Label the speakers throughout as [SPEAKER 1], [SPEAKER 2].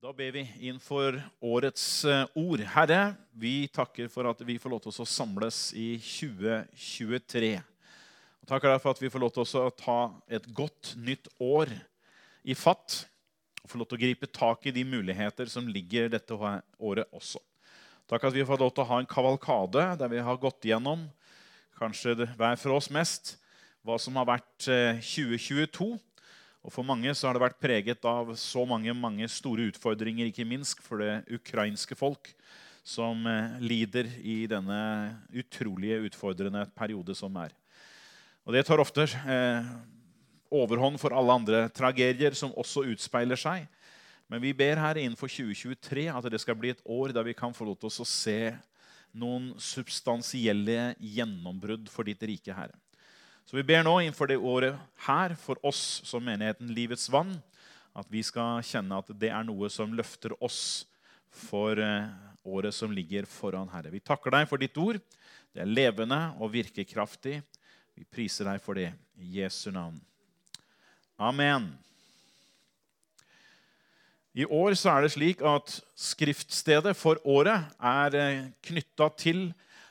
[SPEAKER 1] Da ber vi inn for årets eh, ord. Herre, vi takker for at vi får lov til å samles i 2023. Og takker deg for at vi får lov til å ta et godt nytt år i fatt. Og få lov til å gripe tak i de muligheter som ligger dette året også. Takk at vi får lov til å ha en kavalkade der vi har gått gjennom, kanskje hver for oss mest, hva som har vært 2022 eh, og For mange så har det vært preget av så mange, mange store utfordringer, ikke minst for det ukrainske folk, som eh, lider i denne utrolige utfordrende periode som er. Og Det tar ofte eh, overhånd for alle andre tragedier som også utspeiler seg. Men vi ber her innenfor 2023 at det skal bli et år der vi kan få lov til å se noen substansielle gjennombrudd for ditt rike, Herre. Så vi ber nå innenfor det året her, for oss som menigheten Livets Vann, at vi skal kjenne at det er noe som løfter oss for eh, året som ligger foran Herre. Vi takker deg for ditt ord. Det er levende og virkekraftig. Vi priser deg for det i Jesu navn. Amen. I år så er det slik at skriftstedet for året er eh, knytta til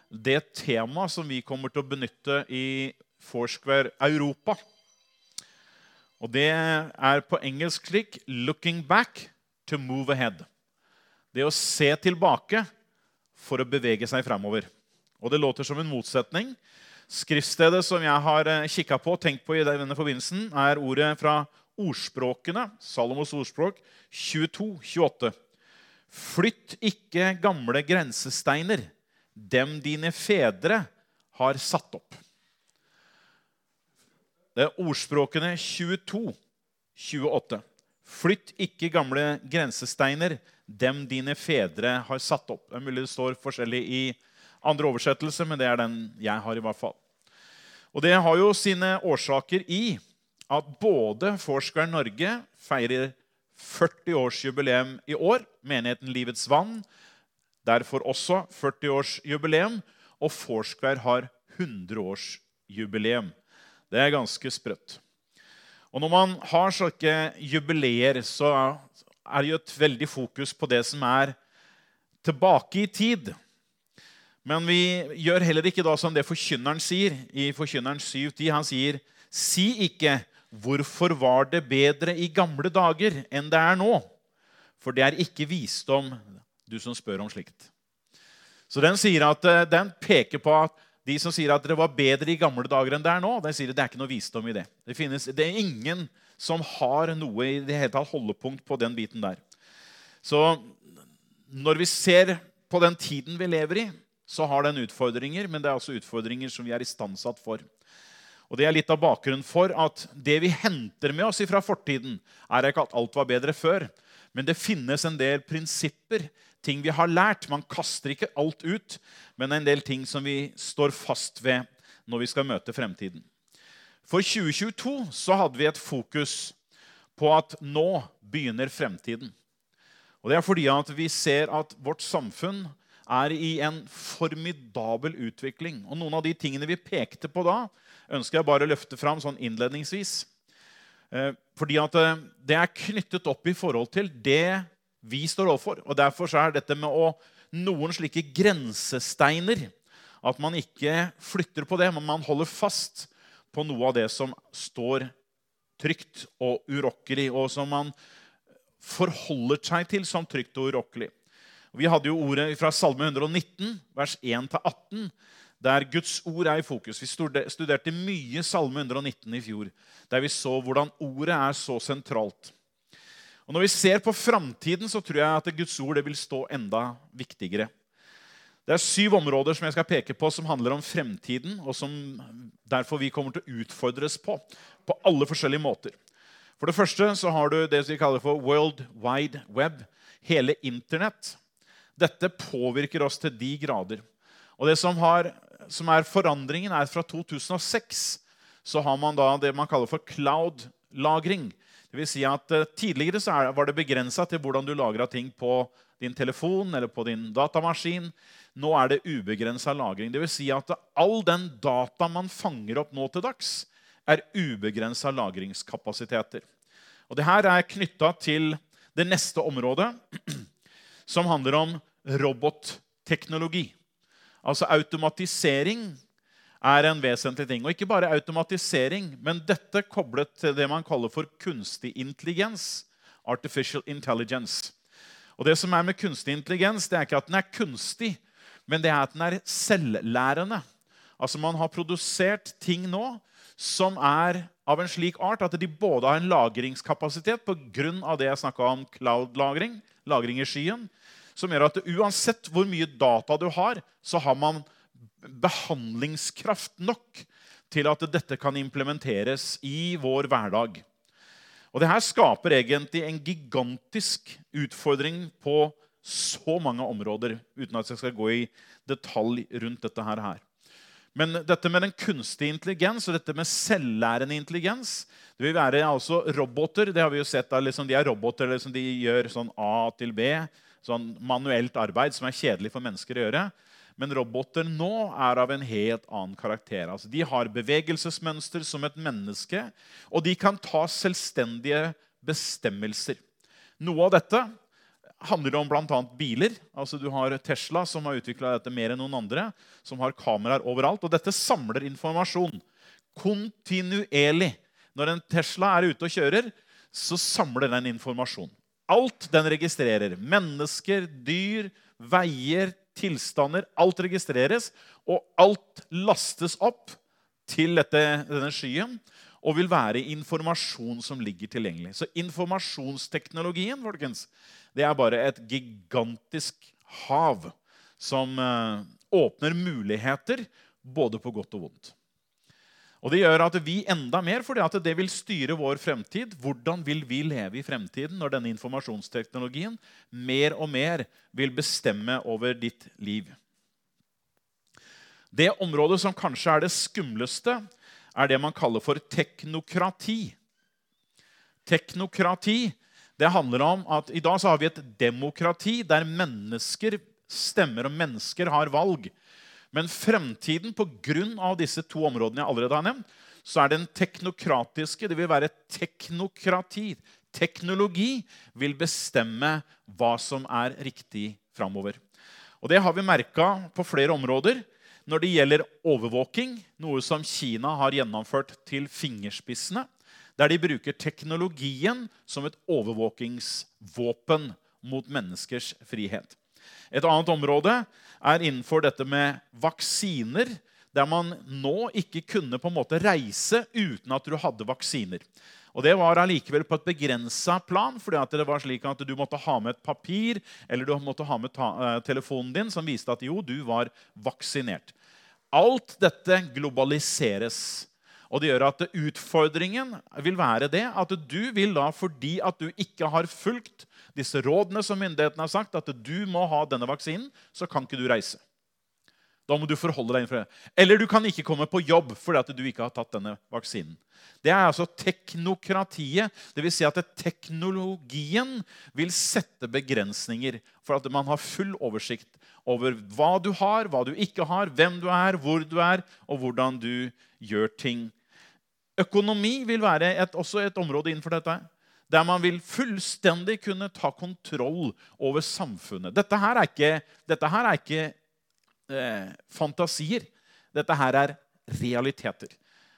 [SPEAKER 1] det temaet som vi kommer til å benytte i Foursquare Europa. Og Det er på engelsk slik 'looking back to move ahead'. Det å se tilbake for å bevege seg fremover. Og det låter som en motsetning. Skriftstedet som jeg har eh, kikka på og tenkt på i denne forbindelsen, er ordet fra ordspråkene, Salomos ordspråk 22-28. Flytt ikke gamle grensesteiner, dem dine fedre har satt opp. Det er ordspråkene 22, 28. Flytt ikke gamle grensesteiner, dem dine fedre har satt opp. Det er mulig det står forskjellig i andre oversettelser, men det er den jeg har. i hvert fall. Og Det har jo sine årsaker i at både Foursquare Norge feirer 40-årsjubileum i år. Menigheten Livets Vann derfor også 40-årsjubileum. Og Foursquare har 100-årsjubileum. Det er ganske sprøtt. Og når man har slike jubileer, så er det jo et veldig fokus på det som er tilbake i tid. Men vi gjør heller ikke da som det forkynneren sier i Forkynneren 7.10. Han sier, 'Si ikke:" Hvorfor var det bedre i gamle dager enn det er nå? For det er ikke visdom, du som spør om slikt. Så den sier at eh, den peker på at de som sier at det var bedre i gamle dager enn det er nå, de sier at det er ikke noe visdom i det. Det, finnes, det er ingen som har noe i det hele tatt holdepunkt på den biten der. Så når vi ser på den tiden vi lever i, så har den utfordringer, men det er også utfordringer som vi er istandsatt for. Og Det er litt av bakgrunnen for at det vi henter med oss fra fortiden, er ikke at alt var bedre før, men det finnes en del prinsipper ting vi har lært. Man kaster ikke alt ut, men en del ting som vi står fast ved når vi skal møte fremtiden. For 2022 så hadde vi et fokus på at nå begynner fremtiden. Og Det er fordi at vi ser at vårt samfunn er i en formidabel utvikling. Og Noen av de tingene vi pekte på da, ønsker jeg bare å løfte fram sånn innledningsvis. Eh, fordi at eh, det er knyttet opp i forhold til det vi står overfor. Og Derfor er dette med å, noen slike grensesteiner At man ikke flytter på det, men man holder fast på noe av det som står trygt og urokkelig, og som man forholder seg til som trygt og urokkelig. Vi hadde jo ordet fra Salme 119, vers 1-18, der Guds ord er i fokus. Vi studerte mye Salme 119 i fjor, der vi så hvordan ordet er så sentralt. Og Når vi ser på framtiden, så tror jeg at Guds ord vil stå enda viktigere. Det er syv områder som jeg skal peke på som handler om fremtiden, og som derfor vi kommer til å utfordres på på alle forskjellige måter. For det første så har du det vi kaller for World Wide Web, hele Internett. Dette påvirker oss til de grader. Og det som, har, som er forandringen, er fra 2006 så har man da det man kaller for cloud-lagring. Det vil si at uh, Tidligere så var det begrensa til hvordan du lagra ting på din telefon eller på din datamaskin. Nå er det ubegrensa lagring. Det vil si at all den data man fanger opp nå til dags, er ubegrensa lagringskapasiteter. Og det her er knytta til det neste området, som handler om robotteknologi. Altså automatisering er en vesentlig ting. Og ikke bare automatisering, men dette koblet til det man kaller for kunstig intelligens. Artificial intelligence. Og det som er med kunstig intelligens, det er ikke at den er kunstig, men det er at den er selvlærende. Altså Man har produsert ting nå som er av en slik art at de både har en lagringskapasitet pga. det jeg snakka om cloud-lagring, lagring i skyen, som gjør at uansett hvor mye data du har, så har man behandlingskraft nok til at dette kan implementeres i vår hverdag. Og det her skaper egentlig en gigantisk utfordring på så mange områder, uten at jeg skal gå i detalj rundt dette her. Men dette med den kunstige intelligens og dette med selvlærende intelligens det vil være altså roboter. det har vi jo sett, liksom, De er roboter liksom, de gjør sånn A til B, sånn manuelt arbeid som er kjedelig for mennesker å gjøre. Men roboter nå er av en helt annen karakter. Altså, de har bevegelsesmønster som et menneske, og de kan ta selvstendige bestemmelser. Noe av dette handler om bl.a. biler. Altså, du har Tesla, som har utvikla dette mer enn noen andre, som har kameraer overalt. Og dette samler informasjon kontinuerlig. Når en Tesla er ute og kjører, så samler den informasjon. Alt den registrerer. Mennesker, dyr, veier, tilstander. Alt registreres, og alt lastes opp til dette, denne skyen og vil være informasjon som ligger tilgjengelig. Så informasjonsteknologien folkens, det er bare et gigantisk hav som eh, åpner muligheter både på godt og vondt. Og Det gjør at vi enda mer, fordi at det vil styre vår fremtid. Hvordan vil vi leve i fremtiden når denne informasjonsteknologien mer og mer vil bestemme over ditt liv? Det området som kanskje er det skumleste, er det man kaller for teknokrati. Teknokrati det handler om at i dag så har vi et demokrati der mennesker stemmer, og mennesker har valg. Men fremtiden, pga. disse to områdene jeg allerede har nevnt, så er den teknokratiske. Det vil være teknokrati. Teknologi vil bestemme hva som er riktig framover. Og det har vi merka på flere områder når det gjelder overvåking, noe som Kina har gjennomført til fingerspissene, der de bruker teknologien som et overvåkingsvåpen mot menneskers frihet. Et annet område er innenfor dette med vaksiner, der man nå ikke kunne på en måte reise uten at du hadde vaksiner. Og Det var allikevel på et begrensa plan, fordi det var slik at du måtte ha med et papir eller du måtte ha med eh, telefonen din som viste at jo, du var vaksinert. Alt dette globaliseres. Og det gjør at utfordringen vil være det at du vil da, fordi at du ikke har fulgt disse rådene som myndighetene har sagt, at du må ha denne vaksinen, så kan ikke du reise. Da må du forholde deg innenfor det. Eller du kan ikke komme på jobb fordi at du ikke har tatt denne vaksinen. Det er altså teknokratiet. Dvs. Si at teknologien vil sette begrensninger for at man har full oversikt over hva du har, hva du ikke har, hvem du er, hvor du er, og hvordan du gjør ting. Økonomi vil være et, også et område innenfor dette. Der man vil fullstendig kunne ta kontroll over samfunnet. Dette her er ikke, her er ikke eh, fantasier. Dette her er realiteter.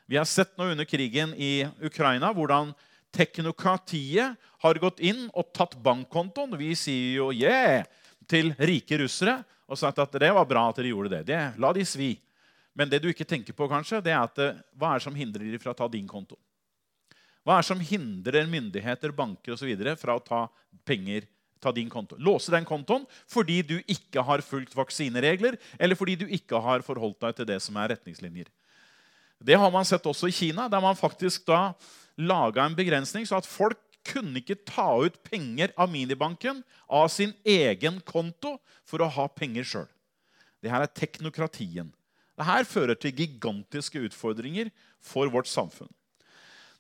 [SPEAKER 1] Vi har sett nå under krigen i Ukraina hvordan teknokratiet har gått inn og tatt bankkontoen. Vi sier jo yeah til rike russere og sagt at det var bra at dere gjorde det. det la de svi. Men det du ikke tenker på, kanskje, det er at eh, hva er det som hindrer de fra å ta din konto? Hva er det som hindrer myndigheter, banker osv. fra å ta penger ta din konto? Låse den kontoen fordi du ikke har fulgt vaksineregler, eller fordi du ikke har forholdt deg til det som er retningslinjer. Det har man sett også i Kina, der man faktisk da laga en begrensning så at folk kunne ikke ta ut penger av minibanken av sin egen konto for å ha penger sjøl. Dette er teknokratien. Dette fører til gigantiske utfordringer for vårt samfunn.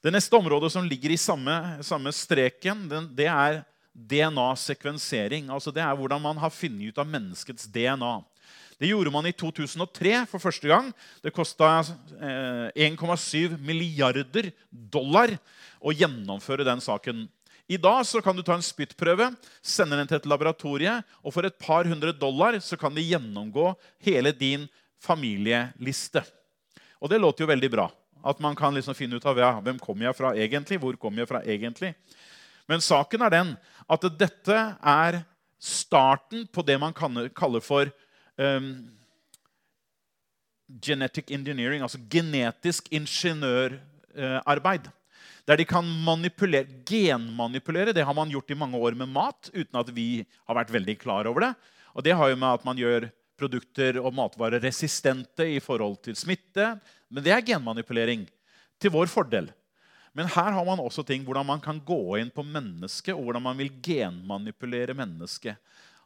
[SPEAKER 1] Det neste området som ligger i samme, samme streken, det er DNA-sekvensering. Altså det er hvordan man har funnet ut av menneskets DNA. Det gjorde man i 2003 for første gang. Det kosta 1,7 eh, milliarder dollar å gjennomføre den saken. I dag kan du ta en spyttprøve, sende den til et laboratorie, og for et par hundre dollar kan de gjennomgå hele din familieliste. Og det låter jo veldig bra. At man kan liksom finne ut av ja, hvem kommer jeg fra egentlig, hvor kommer jeg fra egentlig. Men saken er den at dette er starten på det man kaller for um, genetic engineering, altså genetisk ingeniørarbeid. Der de kan manipulere, genmanipulere. Det har man gjort i mange år med mat uten at vi har vært veldig klar over det. Og det har jo med at man gjør produkter og matvarer resistente i forhold til smitte. Men det er genmanipulering til vår fordel. Men her har man også ting hvordan man kan gå inn på mennesket, og hvordan man vil genmanipulere mennesket.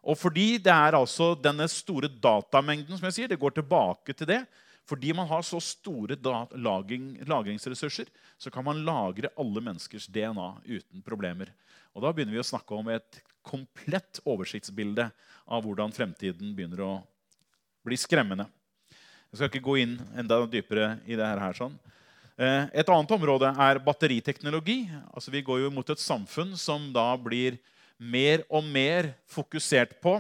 [SPEAKER 1] Og fordi det er altså denne store datamengden som jeg sier, det går tilbake til det, fordi man har så store lagring, lagringsressurser, så kan man lagre alle menneskers DNA uten problemer. Og Da begynner vi å snakke om et komplett oversiktsbilde av hvordan fremtiden begynner å bli skremmende. Jeg skal ikke gå inn enda dypere i det her. sånn. Eh, et annet område er batteriteknologi. Altså, vi går jo mot et samfunn som da blir mer og mer fokusert på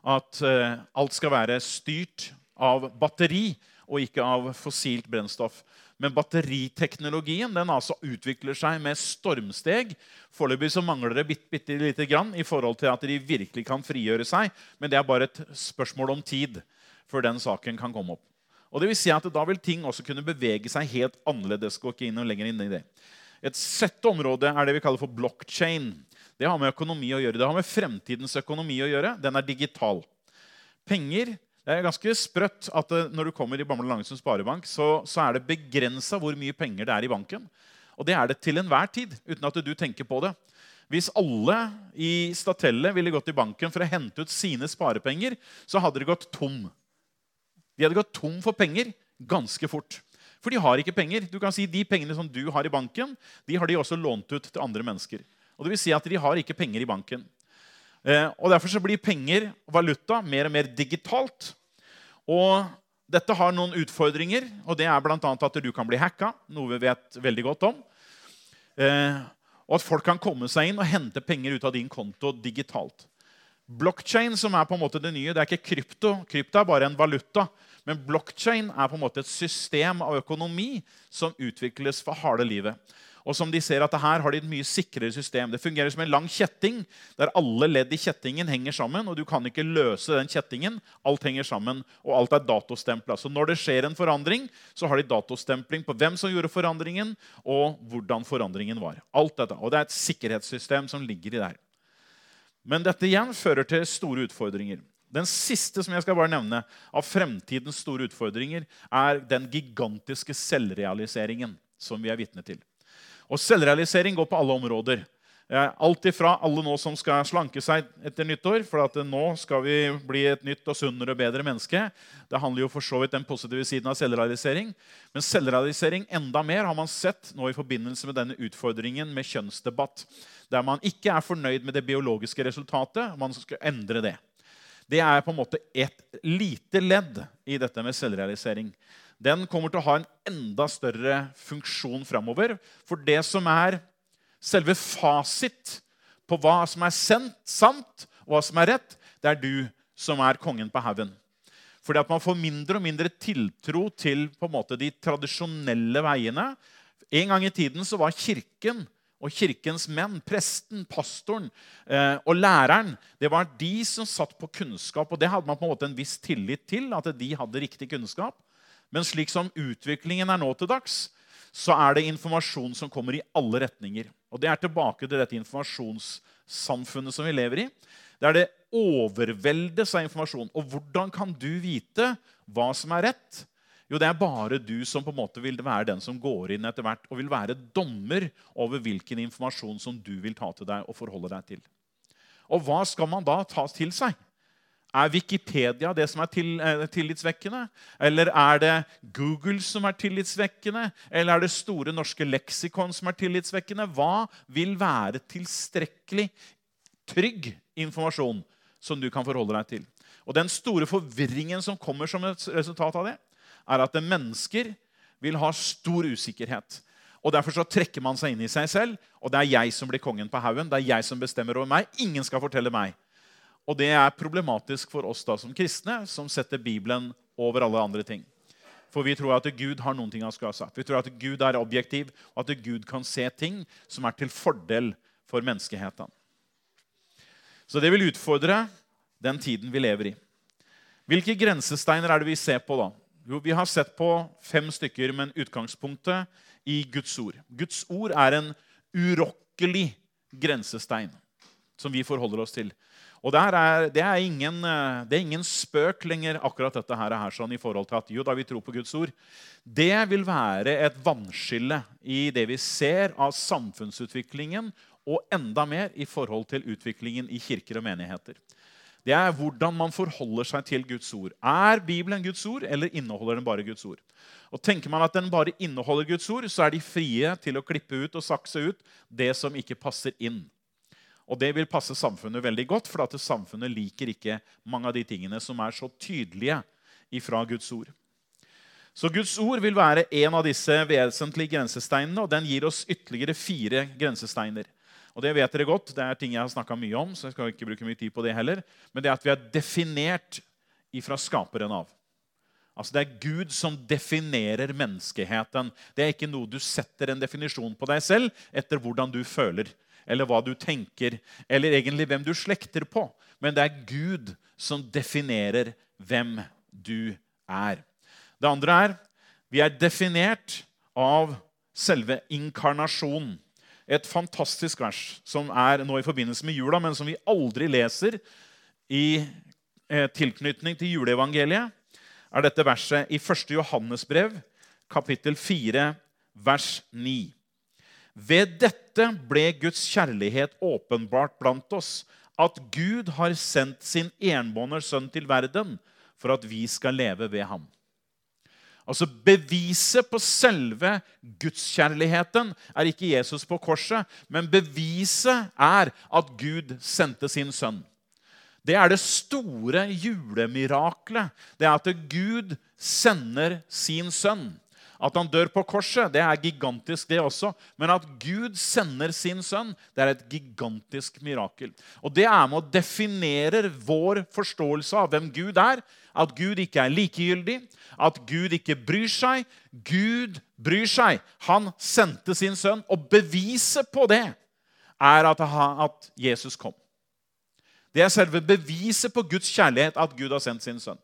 [SPEAKER 1] at eh, alt skal være styrt av batteri og ikke av fossilt brennstoff. Men batteriteknologien den altså utvikler seg med stormsteg. Foreløpig så mangler det bitte, bitte lite grann i forhold til at de virkelig kan frigjøre seg. Men det er bare et spørsmål om tid før den saken kan komme opp. Og det vil si at Da vil ting også kunne bevege seg helt annerledes. Gå ikke inn og lenger inn i det. Et sjette område er det vi kaller for blockchain. Det har med økonomi å gjøre. Det har med fremtidens økonomi å gjøre. Den er digital. Penger det er ganske sprøtt at eh, når du kommer i Bamble Langesund Sparebank, så, så, er det begrensa hvor mye penger det er i banken. Og det er det til enhver tid, uten at du tenker på det. Hvis alle i Statelle ville gått i banken for å hente ut sine sparepenger, så hadde det gått tom. De hadde gått tom for penger ganske fort. For de har ikke penger. Du kan si De pengene som du har i banken, de har de også lånt ut til andre mennesker. Og det vil si at De har ikke penger i banken. Eh, og Derfor så blir penger og valuta mer og mer digitalt. Og dette har noen utfordringer, og det er bl.a. at du kan bli hacka. Noe vi vet veldig godt om. Eh, og at folk kan komme seg inn og hente penger ut av din konto digitalt. Blockchain, som er på en måte det nye, det er ikke krypto. Krypto er bare en valuta. Men blockchain er på en måte et system av økonomi som utvikles for harde livet. Og som de ser at her har de et mye sikrere system. Det fungerer som en lang kjetting der alle ledd i kjettingen henger sammen. og Du kan ikke løse den kjettingen. Alt henger sammen, og alt er datostempla. Så når det skjer en forandring, så har de datostempling på hvem som gjorde forandringen, og hvordan forandringen var. Alt dette. Og det er et sikkerhetssystem som ligger i det. Men dette igjen fører til store utfordringer. Den siste som jeg skal bare nevne av fremtidens store utfordringer, er den gigantiske selvrealiseringen som vi er vitne til. Og selvrealisering går på alle områder. Alt ifra alle nå som skal slanke seg etter nyttår, for at nå skal vi bli et nytt og sunnere og bedre menneske. Det handler jo for så vidt den positive siden av selvrealisering. Men selvrealisering enda mer har man sett nå i forbindelse med denne utfordringen med kjønnsdebatt. Der man ikke er fornøyd med det biologiske resultatet. Man skal endre det. Det er på en måte et lite ledd i dette med selvrealisering den kommer til å ha en enda større funksjon framover. For det som er selve fasit på hva som er sendt, sant, og hva som er rett, det er du som er kongen på haugen. Fordi at man får mindre og mindre tiltro til på en måte, de tradisjonelle veiene. En gang i tiden så var Kirken og kirkens menn, presten, pastoren eh, og læreren, det var de som satt på kunnskap. Og det hadde man på en måte en viss tillit til, at de hadde riktig kunnskap. Men slik som utviklingen er nå til dags, så er det informasjon som kommer i alle retninger. Og Det er tilbake til dette informasjonssamfunnet som vi lever i. Der det overveldes av informasjon. Og hvordan kan du vite hva som er rett? Jo, det er bare du som på en måte vil være den som går inn etter hvert og vil være dommer over hvilken informasjon som du vil ta til deg og forholde deg til. Og hva skal man da ta til seg? Er Wikipedia det som er til, eh, tillitsvekkende? Eller er det Google som er tillitsvekkende? Eller er det Store norske leksikon som er tillitsvekkende? Hva vil være tilstrekkelig trygg informasjon som du kan forholde deg til? Og Den store forvirringen som kommer som et resultat av det, er at mennesker vil ha stor usikkerhet. Og Derfor så trekker man seg inn i seg selv, og det er jeg som blir kongen på haugen. Det er jeg som bestemmer over meg. Ingen skal fortelle meg. Og det er problematisk for oss da som kristne, som setter Bibelen over alle andre ting. For vi tror at Gud har noen ting han skulle ha sagt. Vi tror at Gud er objektiv, og at Gud kan se ting som er til fordel for menneskeheten. Så det vil utfordre den tiden vi lever i. Hvilke grensesteiner er det vi ser på da? Jo, Vi har sett på fem stykker, men utgangspunktet i Guds ord. Guds ord er en urokkelig grensestein som vi forholder oss til. Og det er, det, er ingen, det er, ingen, spøk lenger, akkurat dette her, her sånn, i forhold til at jo, da vi tror på Guds ord. Det vil være et vannskille i det vi ser av samfunnsutviklingen, og enda mer i forhold til utviklingen i kirker og menigheter. Det er hvordan man forholder seg til Guds ord. Er Bibelen Guds ord, eller inneholder den bare Guds ord? Og Tenker man at den bare inneholder Guds ord, så er de frie til å klippe ut og sakse ut det som ikke passer inn. Og det vil passe samfunnet veldig godt, for at samfunnet liker ikke mange av de tingene som er så tydelige ifra Guds ord. Så Guds ord vil være en av disse vesentlige grensesteinene, og den gir oss ytterligere fire grensesteiner. Og det vet dere godt, det er ting jeg har snakka mye om, så jeg skal ikke bruke mye tid på det heller. Men det er at vi er definert ifra skaperen av. Altså Det er Gud som definerer menneskeheten. Det er ikke noe du setter en definisjon på deg selv etter hvordan du føler eller hva du tenker, eller egentlig hvem du slekter på. Men det er Gud som definerer hvem du er. Det andre er vi er definert av selve inkarnasjonen. Et fantastisk vers som er nå i forbindelse med jula, men som vi aldri leser i eh, tilknytning til juleevangeliet, er dette verset i 1. Johannes brev, kapittel 4, vers 9. Ved dette ble Guds kjærlighet åpenbart blant oss, at Gud har sendt sin enbårne sønn til verden for at vi skal leve ved ham. Altså Beviset på selve gudskjærligheten er ikke Jesus på korset, men beviset er at Gud sendte sin sønn. Det er det store julemiraklet. Det er at Gud sender sin sønn. At han dør på korset, det er gigantisk, det også. Men at Gud sender sin sønn, det er et gigantisk mirakel. Og det er med å definere vår forståelse av hvem Gud er. At Gud ikke er likegyldig, at Gud ikke bryr seg. Gud bryr seg. Han sendte sin sønn, og beviset på det er at, Jesus kom. Det er selve beviset på Guds kjærlighet at Gud har sendt sin sønn.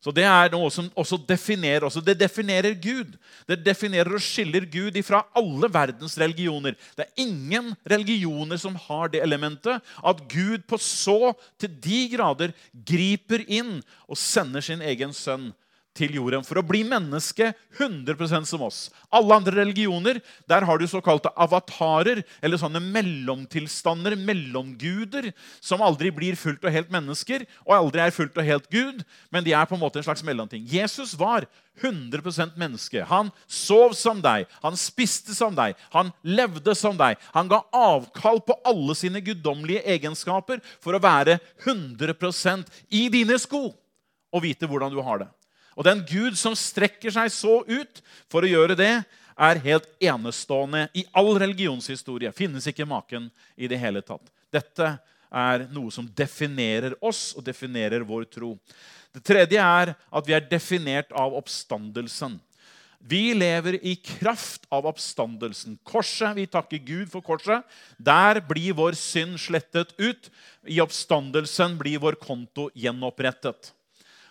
[SPEAKER 1] Så Det er noe som også definerer også. Det definerer Gud. Det definerer og skiller Gud ifra alle verdens religioner. Det er ingen religioner som har det elementet at Gud på så til de grader griper inn og sender sin egen sønn til jorden for å bli menneske 100% som oss. Alle andre religioner der har du såkalte avatarer, eller sånne mellomtilstander, mellomguder, som aldri blir fullt og helt mennesker og aldri er fullt og helt Gud, men de er på en måte en slags mellomting. Jesus var 100% menneske. Han sov som deg, han spiste som deg, han levde som deg. Han ga avkall på alle sine guddommelige egenskaper for å være 100% i dine sko og vite hvordan du har det. Og den Gud som strekker seg så ut for å gjøre det, er helt enestående i all religionshistorie. Finnes ikke maken i det hele tatt. Dette er noe som definerer oss og definerer vår tro. Det tredje er at vi er definert av oppstandelsen. Vi lever i kraft av oppstandelsen. Korset, Vi takker Gud for korset. Der blir vår synd slettet ut. I oppstandelsen blir vår konto gjenopprettet.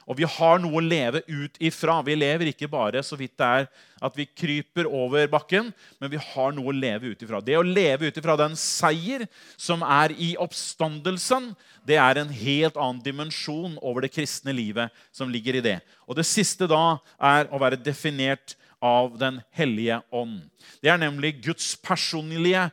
[SPEAKER 1] Og vi har noe å leve ut ifra. Vi lever ikke bare så vidt det er at vi kryper over bakken, men vi har noe å leve ut ifra. Det å leve ut ifra den seier som er i oppstandelsen, det er en helt annen dimensjon over det kristne livet som ligger i det. Og det siste da er å være definert av Den hellige ånd. Det er nemlig Guds personlige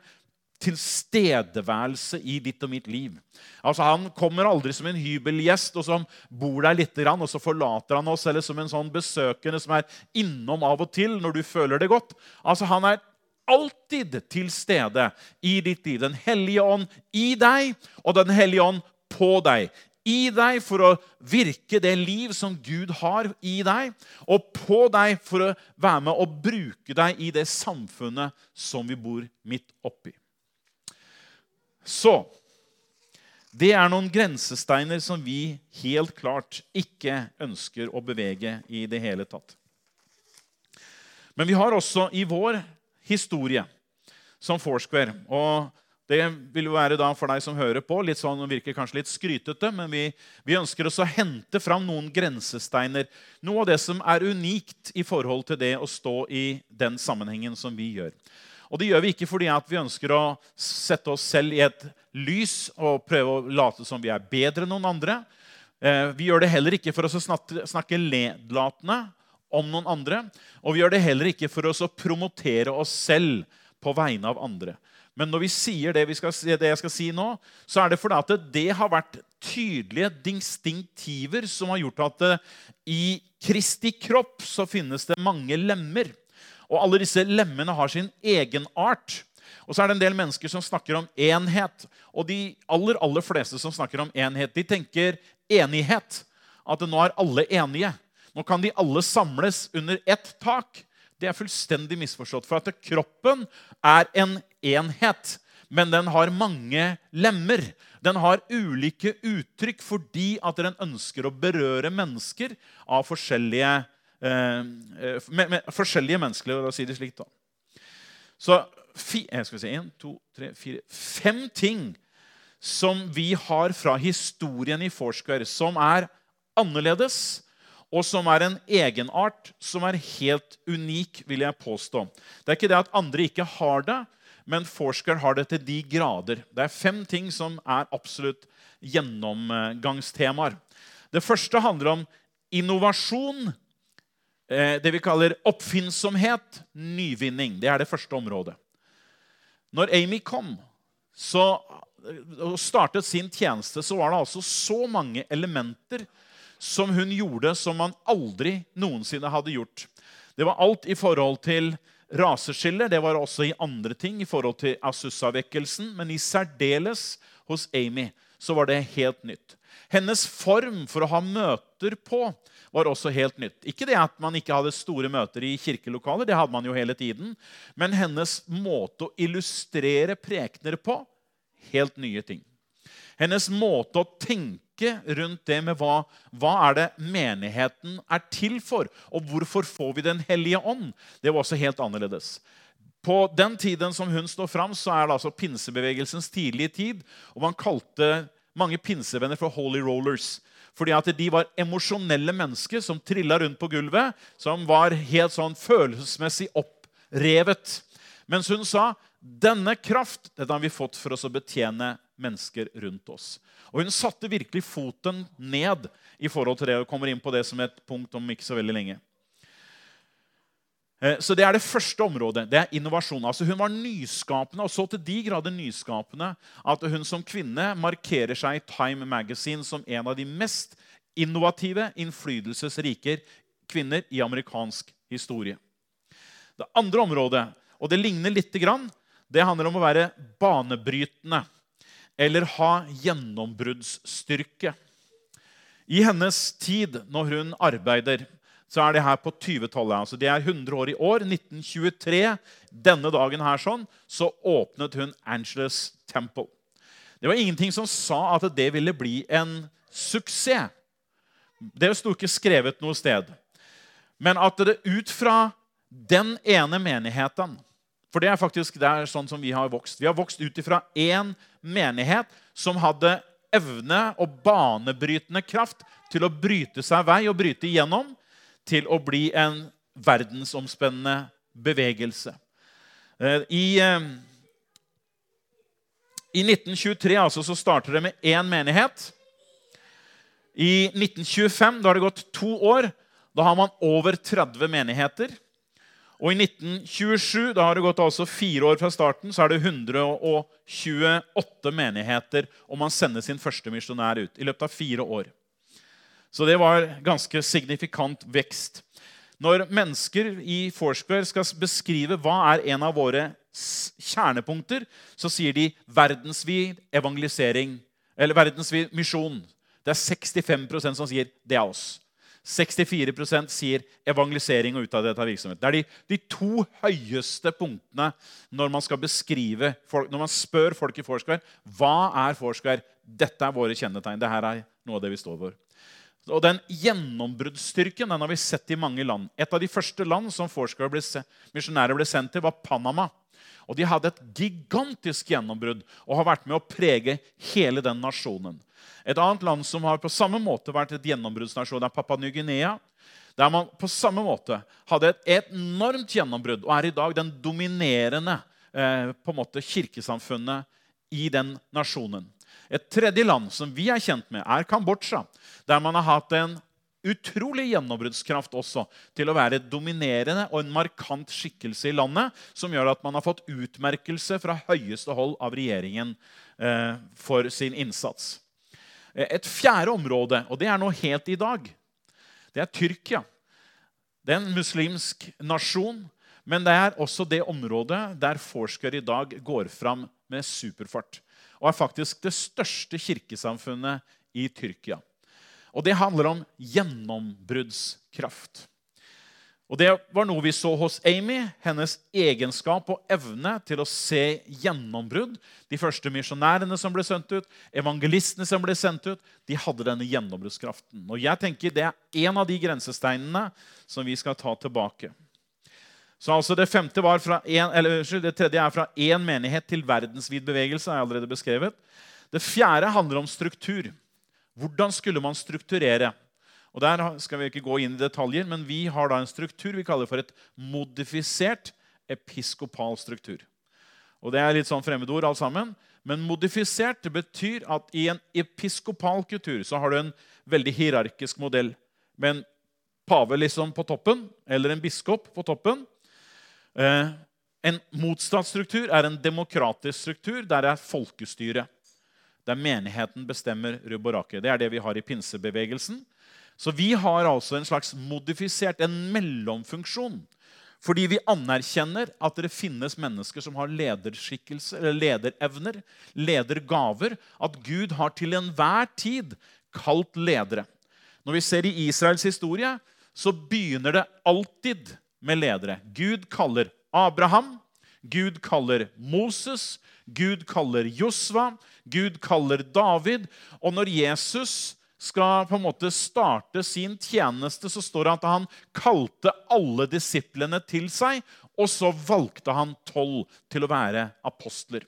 [SPEAKER 1] tilstedeværelse i ditt og mitt liv. Altså Han kommer aldri som en hybelgjest og som bor der litt, og så forlater han oss, eller som en sånn besøkende som er innom av og til når du føler det godt. Altså Han er alltid til stede i ditt liv. Den hellige ånd i deg og Den hellige ånd på deg. i deg for å virke det liv som Gud har i deg, og på deg for å være med og bruke deg i det samfunnet som vi bor midt oppi. Så det er noen grensesteiner som vi helt klart ikke ønsker å bevege i det hele tatt. Men vi har også i vår historie som Foursquare og det vil jo være da for deg som hører på, litt sånn, virker kanskje litt skrytete, men vi, vi ønsker også å hente fram noen grensesteiner. Noe av det som er unikt i forhold til det å stå i den sammenhengen som vi gjør. Og det gjør vi ikke fordi vi ønsker å sette oss selv i et lys og prøve å late som vi er bedre enn noen andre. Eh, vi gjør det heller ikke for å snakke ledlatende om noen andre. Og vi gjør det heller ikke for å promotere oss selv på vegne av andre. Men når vi sier det, vi skal, det jeg skal si nå, så er det fordi at det har vært tydelige distinktiver som har gjort at i Kristi kropp så finnes det mange lemmer. Og alle disse lemmene har sin egenart. Og så er det en del mennesker som snakker om enhet. Og de aller, aller fleste som snakker om enhet, de tenker enighet. At nå er alle enige. Nå kan de alle samles under ett tak. Det er fullstendig misforstått. For at kroppen er en enhet, men den har mange lemmer. Den har ulike uttrykk fordi at den ønsker å berøre mennesker av forskjellige Eh, eh, med, med forskjellige mennesker, la oss si det slik. da. Så fi, jeg skal si, en, to, tre, fire, fem ting som vi har fra historien i Foursquare, som er annerledes, og som er en egenart som er helt unik, vil jeg påstå. Det er ikke det at andre ikke har det, men Foursquare har det til de grader. Det er fem ting som er absolutt gjennomgangstemaer. Det første handler om innovasjon Eh, det vi kaller oppfinnsomhet, nyvinning. Det er det første området. Når Amy kom så, og startet sin tjeneste, så var det altså så mange elementer som hun gjorde som man aldri noensinne hadde gjort. Det var alt i forhold til raseskiller, det var også i andre ting, i forhold til Asusa-vekkelsen, men i særdeles hos Amy så var det helt nytt. Hennes form for å ha møter på var også helt nytt. Ikke det at man ikke hadde store møter i kirkelokaler, det hadde man jo hele tiden. Men hennes måte å illustrere prekener på helt nye ting. Hennes måte å tenke rundt det med hva, hva er det menigheten er til for, og hvorfor får vi Den hellige ånd, det var også helt annerledes. På den tiden som hun står fram, så er det altså pinsebevegelsens tidlige tid. Og man kalte mange pinsevenner for holy rollers. Fordi at de var emosjonelle mennesker som trilla rundt på gulvet. Som var helt sånn følelsesmessig opprevet. Mens hun sa denne kraft den har vi fått for oss å betjene mennesker rundt oss. Og Hun satte virkelig foten ned i forhold til det, og kommer inn på det som et punkt om ikke så veldig lenge. Eh, så Det er det første området. det er innovasjon. Altså Hun var nyskapende, og så til de grader nyskapende at hun som kvinne markerer seg i Time Magazine som en av de mest innovative, innflytelsesrike kvinner i amerikansk historie. Det andre området, og det ligner lite grann, det handler om å være banebrytende eller ha gjennombruddsstyrke. I hennes tid, når hun arbeider så er det her på 20-tallet. Altså det er 100 år i år. 1923, denne dagen her sånn, så åpnet hun Angeles Temple. Det var ingenting som sa at det ville bli en suksess. Det sto ikke skrevet noe sted. Men at det ut fra den ene menigheten For det er faktisk det er sånn som vi har vokst. Vi har vokst ut ifra én menighet som hadde evne og banebrytende kraft til å bryte seg vei og bryte igjennom til å bli en verdensomspennende bevegelse. Eh, I, eh, i 1923 altså, så starter det med én menighet. I 1925 da har det gått to år. Da har man over 30 menigheter. Og i 1927, da har det gått altså fire år fra starten, så er det 128 menigheter, og man sender sin første misjonær ut. I løpet av fire år. Så det var ganske signifikant vekst. Når mennesker i Foursquare skal beskrive hva er en av våre kjernepunkter, så sier de verdensvid evangelisering. Eller verdensvid misjon. Det er 65% som sier det er oss. 64% sier evangelisering og utadrettet virksomhet. Det er de, de, to høyeste punktene når man skal beskrive folk, når man spør folk i Foursquare hva er Foursquare. Dette er våre kjennetegn. Dette er noe av det vi står for. Og Den gjennombruddsstyrken den har vi sett i mange land. Et av de første land som forskere ble, misjonærer ble sendt til, var Panama. Og De hadde et gigantisk gjennombrudd og har vært med å prege hele den nasjonen. Et annet land som har på samme måte vært et gjennombruddsnasjon, er Papua Ny-Guinea. Der man på samme måte hadde et enormt gjennombrudd og er i dag den dominerende eh, på en måte kirkesamfunnet i den nasjonen. Et tredje land som vi er kjent med, er Kambodsja. Der man har hatt en utrolig gjennombruddskraft også til å være dominerende og en markant skikkelse i landet, som gjør at man har fått utmerkelse fra høyeste hold av regjeringen eh, for sin innsats. Eh, et fjerde område, og det er nå helt i dag, det er Tyrkia. Det er en muslimsk nasjon, men det er også det området der Forsker i dag går fram med superfart. Og er faktisk det største kirkesamfunnet i Tyrkia. Og det handler om gjennombruddskraft. Og Det var noe vi så hos Amy. Hennes egenskap og evne til å se gjennombrudd. De første misjonærene som ble sendt ut, evangelistene som ble sendt ut, de hadde denne gjennombruddskraften. Og jeg tenker Det er en av de grensesteinene som vi skal ta tilbake. Så altså Det en, eller, det tredje er fra én menighet til verdensvid bevegelse. er allerede beskrevet. Det fjerde handler om struktur. Hvordan skulle man strukturere? Og Der skal vi ikke gå inn i detaljer, men vi har da en struktur vi kaller for et modifisert episkopal struktur. Og Det er litt sånn fremmedord, alt sammen. Men modifisert betyr at i en episkopal kultur så har du en veldig hierarkisk modell med en pave liksom på toppen, eller en biskop på toppen. Eh, en motstatsstruktur er en demokratisk struktur der det er folkestyre. Der menigheten bestemmer rubb og rake. Det er det vi har i pinsebevegelsen. Så vi har altså en slags modifisert, en mellomfunksjon. Fordi vi anerkjenner at det finnes mennesker som har lederskikkelse, eller lederevner, ledergaver. At Gud har til enhver tid kalt ledere. Når vi ser i Israels historie, så begynner det alltid med ledere. Gud kaller Abraham, Gud kaller Moses, Gud kaller Josva, Gud kaller David. Og når Jesus skal på en måte starte sin tjeneste, så står det at han kalte alle disiplene til seg, og så valgte han tolv til å være apostler.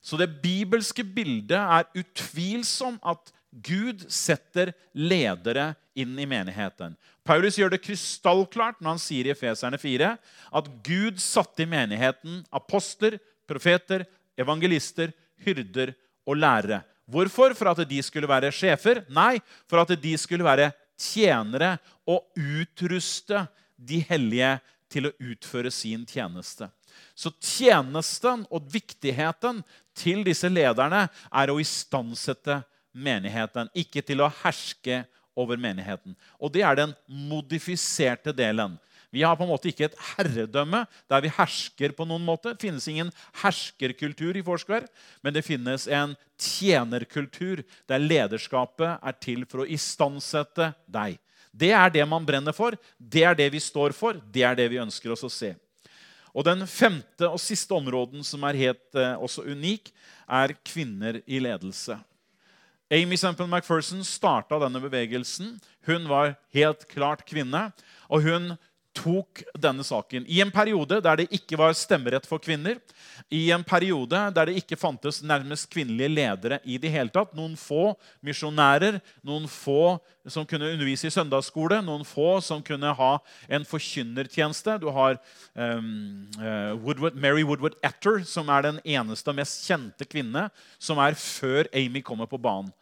[SPEAKER 1] Så det bibelske bildet er utvilsomt at Gud setter ledere inn i menigheten. Paulus gjør det krystallklart når han sier i Efeserne 4 at Gud satte i menigheten apostler, profeter, evangelister, hyrder og lærere. Hvorfor? For at de skulle være sjefer? Nei, for at de skulle være tjenere og utruste de hellige til å utføre sin tjeneste. Så tjenesten og viktigheten til disse lederne er å istandsette menigheten, ikke til å herske over menigheten. Og det er den modifiserte delen. Vi har på en måte ikke et herredømme der vi hersker. på noen måte. Det finnes ingen herskerkultur i Foursquare, men det finnes en tjenerkultur der lederskapet er til for å istandsette deg. Det er det man brenner for, det er det vi står for, det er det vi ønsker oss å se. Og Den femte og siste områden som er helt eh, også unik, er kvinner i ledelse. Amy Semple McPherson starta denne bevegelsen. Hun var helt klart kvinne. Og hun tok denne saken. I en periode der det ikke var stemmerett for kvinner, i en periode der det ikke fantes nærmest kvinnelige ledere i det hele tatt, noen få misjonærer, noen få som kunne undervise i søndagsskole, noen få som kunne ha en forkynnertjeneste. Du har um, Woodward, Mary Woodward Etter, som er den eneste og mest kjente kvinne som er før Amy kommer på banen.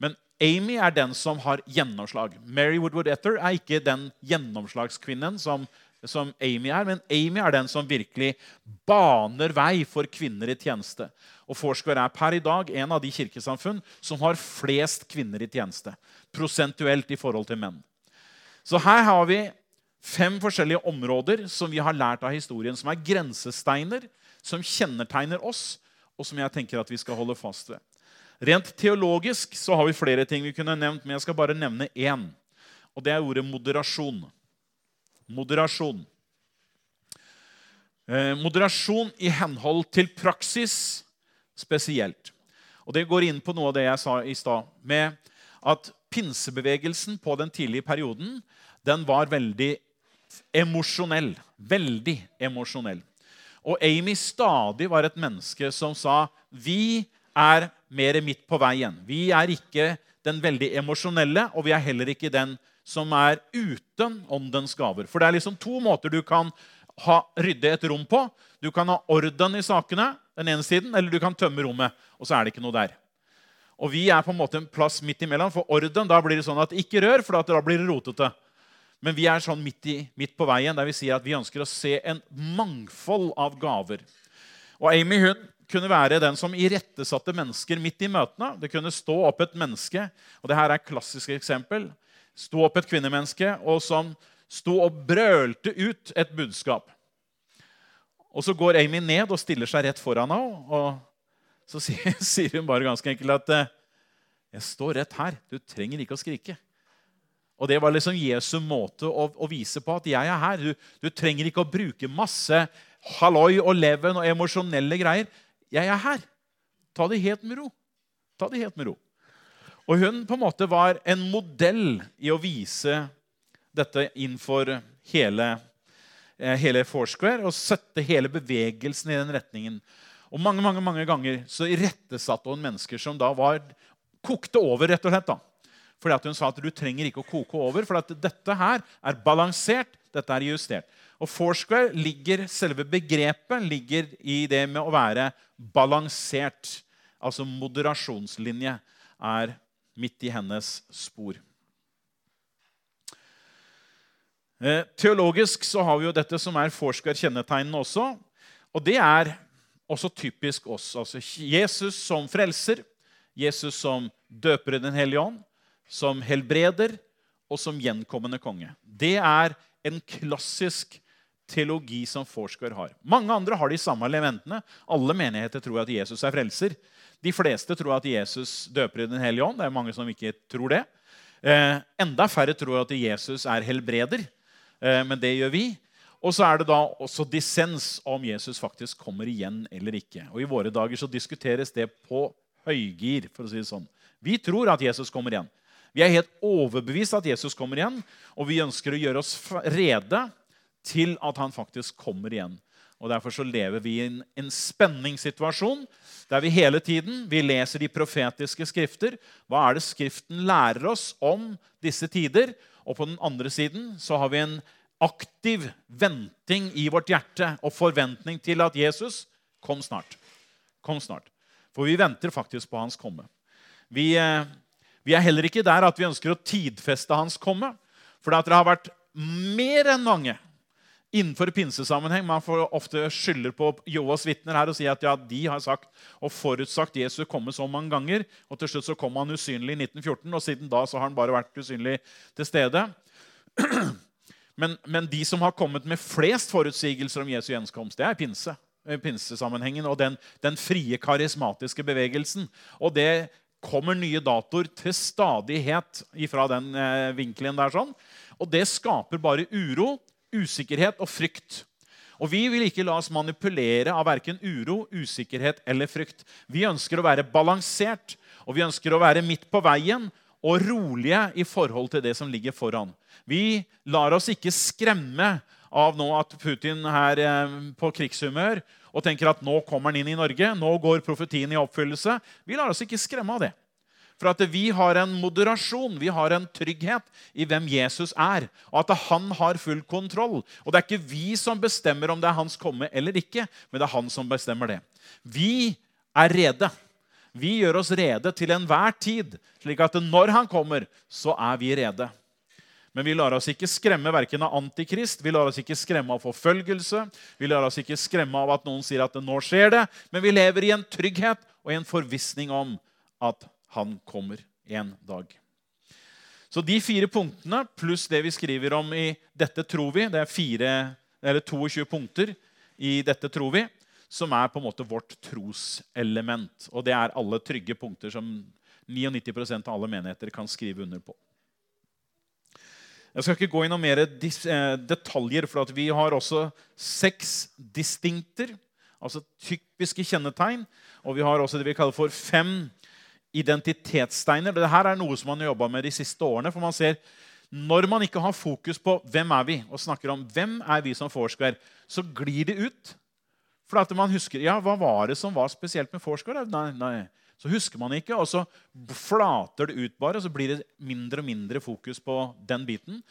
[SPEAKER 1] Men Amy er den som har gjennomslag. Mary Woodward Etter er ikke den gjennomslagskvinnen som, som, Amy er, men Amy er den som virkelig baner vei for kvinner i tjeneste. Og Foursquare er per i dag en av de kirkesamfunn som har flest kvinner i tjeneste. Prosentuelt i forhold til menn. Så her har vi fem forskjellige områder som vi har lært av historien, som er grensesteiner, som kjennetegner oss, og som jeg tenker at vi skal holde fast ved. Rent teologisk så har vi flere ting vi kunne nevnt, men jeg skal bare nevne én. Og det er ordet moderasjon. Moderasjon. Eh, moderasjon i henhold til praksis spesielt. Og Det går inn på noe av det jeg sa i stad, med at pinsebevegelsen på den tidlige perioden den var veldig emosjonell. Veldig emosjonell. Og Amy stadig var et menneske som sa vi er mer midt på veien. Vi er ikke den veldig emosjonelle, og vi er heller ikke den som er uten åndens gaver. For det er liksom to måter du kan ha, rydde et rom på. Du kan ha orden i sakene, den ene siden, eller du kan tømme rommet. Og så er det ikke noe der. Og vi er på en måte en plass midt imellom. For orden da blir det sånn at ikke rør, for da blir det rotete. Men vi er sånn midt, i, midt, på veien, der vi sier at vi ønsker å se en mangfold av gaver. Og Amy hun kunne være den som irettesatte mennesker midt i møtene. Det kunne stå opp et menneske, og det her er et klassisk eksempel. Sto opp et kvinnemenneske og som sto og brølte ut et budskap. Og Så går Amy ned og stiller seg rett foran henne. og Så sier hun bare ganske enkelt at eh, 'Jeg står rett her. Du trenger ikke å skrike.' Og Det var liksom Jesu måte å, å vise på at 'jeg er her'. Du, du, trenger ikke å bruke masse halloi og leven og emosjonelle greier. 'Jeg er her. Ta det helt med ro.' Ta det helt med ro. Og hun på en måte var en modell i å vise dette innenfor hele, eh, hele Foursquare og sette hele bevegelsen i den retningen. Og mange mange, mange ganger så irettesatte hun mennesker som da var, kokte over. rett og slett da. Fordi at Hun sa at du trenger ikke å koke over, for at dette her er balansert. dette er justert. Og Foursquare ligger, Selve begrepet ligger i det med å være balansert. Altså moderasjonslinje er midt i hennes spor. Eh, teologisk så har vi jo dette som er Foursquare-kjennetegnene også. Og det er også typisk oss. Altså Jesus som frelser, Jesus som døper i Den hellige ånd, som helbreder og som gjenkommende konge. Det er en klassisk teologi som Forsgaard har. Mange andre har de samme elementene. Alle menigheter tror at Jesus er frelser. De fleste tror at Jesus døper i Den hellige ånd. Det er mange som ikke tror det. Eh, enda færre tror at Jesus er helbreder. Eh, men det gjør vi. Og så er det da også dissens om Jesus faktisk kommer igjen eller ikke. Og I våre dager så diskuteres det på høygir. for å si det sånn. Vi tror at Jesus kommer igjen. Vi er helt overbevist at Jesus kommer igjen, og vi ønsker å gjøre oss rede til at han faktisk kommer igjen. Og Derfor så lever vi i en, en spenningssituasjon der vi hele tiden vi leser de profetiske skrifter. Hva er det Skriften lærer oss om disse tider? Og på den andre siden så har vi en aktiv venting i vårt hjerte og forventning til at Jesus kom snart. Kom snart. For vi venter faktisk på hans komme. Vi, eh, vi er heller ikke der at vi ønsker å tidfeste hans komme. For det har vært mer enn mange innenfor pinsesammenheng. Man får ofte skylder på Joas vitner her og sier at ja, de har sagt og forutsagt Jesus komme så mange ganger. Og til slutt så kom han usynlig i 1914, og siden da så har han bare vært usynlig til stede. Men, men de som har kommet med flest forutsigelser om Jesu gjenkomst, det er pinse. Eh, pinsesammenhengen og den, den frie, karismatiske bevegelsen. Og det kommer nye datoer til stadighet fra den eh, vinkelen der. sånn. Og det skaper bare uro usikkerhet og frykt. Og Vi vil ikke la oss manipulere av verken uro, usikkerhet eller frykt. Vi ønsker å være balansert, og vi ønsker å være midt på veien og rolige i forhold til det som ligger foran. Vi lar oss ikke skremme av nå at Putin er eh, på krigshumør og tenker at nå kommer han inn i Norge, nå går profetien i oppfyllelse. Vi lar oss ikke skremme av det. For at vi har en moderasjon, vi har en trygghet i hvem Jesus er. Og at han har full kontroll. Og det er ikke vi som bestemmer om det er hans komme eller ikke, men det er han som bestemmer det. Vi er rede. Vi gjør oss rede til enhver tid, slik at når han kommer, så er vi rede. Men vi lar oss ikke skremme verken av antikrist, vi lar oss ikke skremme av forfølgelse, vi lar oss ikke skremme av at noen sier at det nå skjer det, men vi lever i en trygghet og i en forvissning om at han kommer en dag. Så de fire punktene pluss det vi skriver om i 'Dette tror vi', det er fire, eller 22 punkter i 'Dette tror vi', som er på en måte vårt troselement. Og det er alle trygge punkter som 99% av alle menigheter kan skrive under på. Jeg skal ikke gå inn noen mer eh, detaljer, for vi har også seks distinkter, altså typiske kjennetegn. Og vi har også det vi kaller for fem identitetssteiner. Dette er noe som man har jobba med de siste årene. for man ser Når man ikke har fokus på hvem er vi og snakker om hvem er vi som Foursquare, så glir det ut. For at man husker ja, hva var det som var spesielt med Foursquare. Nei, nei. Så husker man ikke, og så flater det ut bare, og så blir det mindre og mindre fokus på den biten.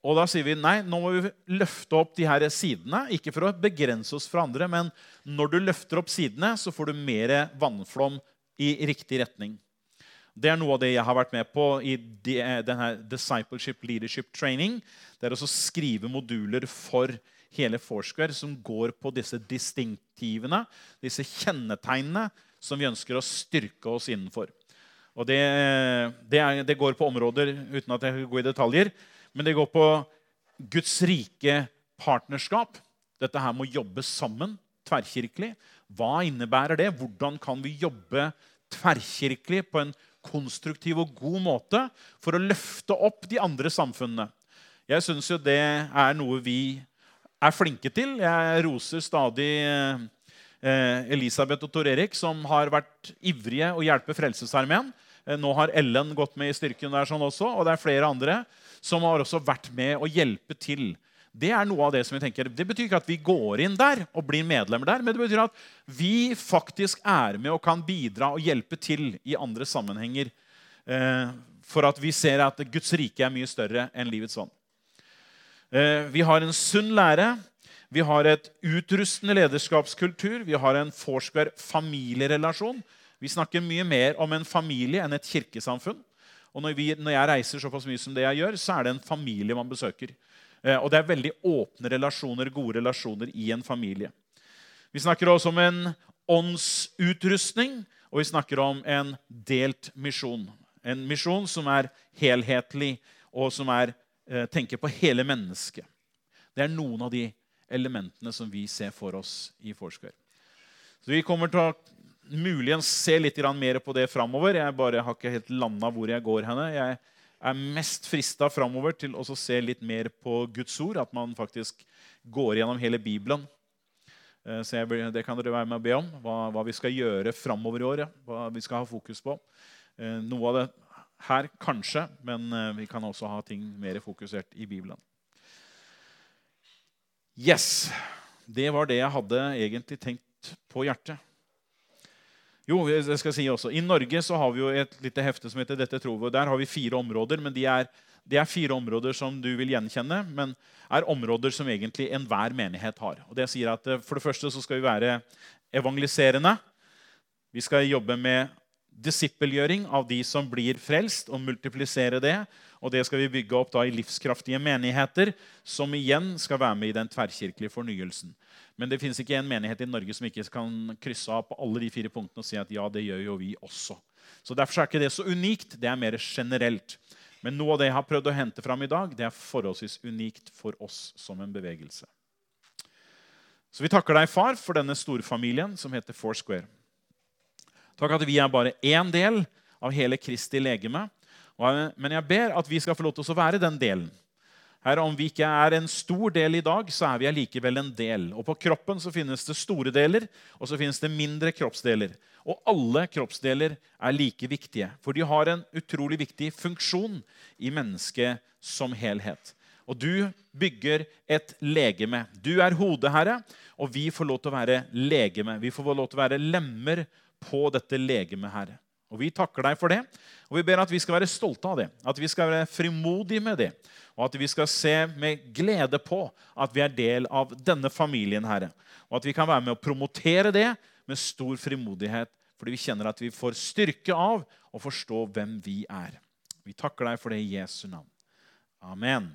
[SPEAKER 1] Og da sier vi nei, nå må vi løfte opp de her sidene. Ikke for å begrense oss fra andre, men når du løfter opp sidene, så får du mer vannflom i riktig retning. Det er noe av det jeg har vært med på i denne Discipleship Leadership Training. Det er å skrive moduler for hele Foursquare som går på disse distinktivene, disse kjennetegnene som vi ønsker å styrke oss innenfor. Og det, det, er, det, går på områder uten at jeg går i detaljer, men det går på Guds rike partnerskap. Dette her med å jobbe sammen tverrkirkelig. Hva innebærer det? Hvordan kan vi jobbe tverrkirkelig på en konstruktiv og god måte for å løfte opp de andre samfunnene? Jeg syns jo det er noe vi er flinke til. Jeg roser stadig Eh, Elisabeth og Tor Erik, som har vært ivrige å hjelpe Frelsesarmeen. Eh, nå har Ellen gått med i styrken der sånn også, og det er flere andre som har også vært med å hjelpe til. Det er noe av det som vi tenker. Det betyr ikke at vi går inn der og blir medlemmer der, men det betyr at vi faktisk er med og kan bidra og hjelpe til i andre sammenhenger. Eh, for at vi ser at Guds rike er mye større enn livets vann. Vi har en sunn lære vi har et utrustende lederskapskultur. Vi har en Foursquare familierelasjon. Vi snakker mye mer om en familie enn et kirkesamfunn. Og når, vi, når, jeg reiser såpass mye som det jeg gjør, så er det en familie man besøker. Eh, og det er veldig åpne relasjoner, gode relasjoner i en familie. Vi snakker også om en åndsutrustning, og vi snakker om en delt misjon. En misjon som er helhetlig, og som er, eh, tenker på hele mennesket. Det er noen av de elementene som vi ser for oss i Foursquare. Så Vi kommer til å muligens se litt mer på det framover. Jeg bare har ikke helt landa hvor jeg går henne. Jeg er mest frista framover til å se litt mer på Guds ord. At man faktisk går gjennom hele Bibelen. Eh, så jeg, Det kan dere være med å be om. Hva, hva vi skal gjøre framover i året. Hva vi skal ha fokus på. Eh, noe av det her kanskje, men eh, vi kan også ha ting mer fokusert i Bibelen. Yes. Det var det jeg hadde egentlig tenkt på hjertet. Jo, jeg skal si også, I Norge så har vi jo et lite hefte som heter 'Dette tror vi'. Der har vi fire områder. men de er, de er fire områder som du vil gjenkjenne, men er områder som egentlig enhver menighet har. Og det sier at eh, For det første så skal vi være evangeliserende. Vi skal jobbe med disippelgjøring av de som blir frelst, og multiplisere det. Og det skal vi bygge opp da i livskraftige menigheter, som igjen skal være med i den tverrkirkelige fornyelsen. Men det fins ikke en menighet i Norge som ikke kan krysse av på alle de fire punktene og si at ja, det gjør jo vi også. Så Derfor er ikke det så unikt. Det er mer generelt. Men noe av det jeg har prøvd å hente fram i dag, det er forholdsvis unikt for oss som en bevegelse. Så vi takker deg, far, for denne storfamilien som heter Foursquare. Takk at vi er bare én del av hele Kristi legeme. Men jeg ber at vi skal få lov til å være den delen. Her, Om vi ikke er en stor del i dag, så er vi allikevel en del. Og På kroppen så finnes det store deler, og så finnes det mindre kroppsdeler. Og alle kroppsdeler er like viktige, for de har en utrolig viktig funksjon i mennesket som helhet. Og du bygger et legeme. Du er hodet, Herre, og vi får lov til å være legeme. Vi får lov til å være lemmer på dette legemet, Herre. Og Vi takker deg for det, og vi ber at vi skal være stolte av det. At vi skal være frimodige med det, og at vi skal se med glede på at vi er del av denne familien. Herre. Og at vi kan være med å promotere det med stor frimodighet, fordi vi kjenner at vi får styrke av å forstå hvem vi er. Vi takker deg for det i Jesu navn. Amen.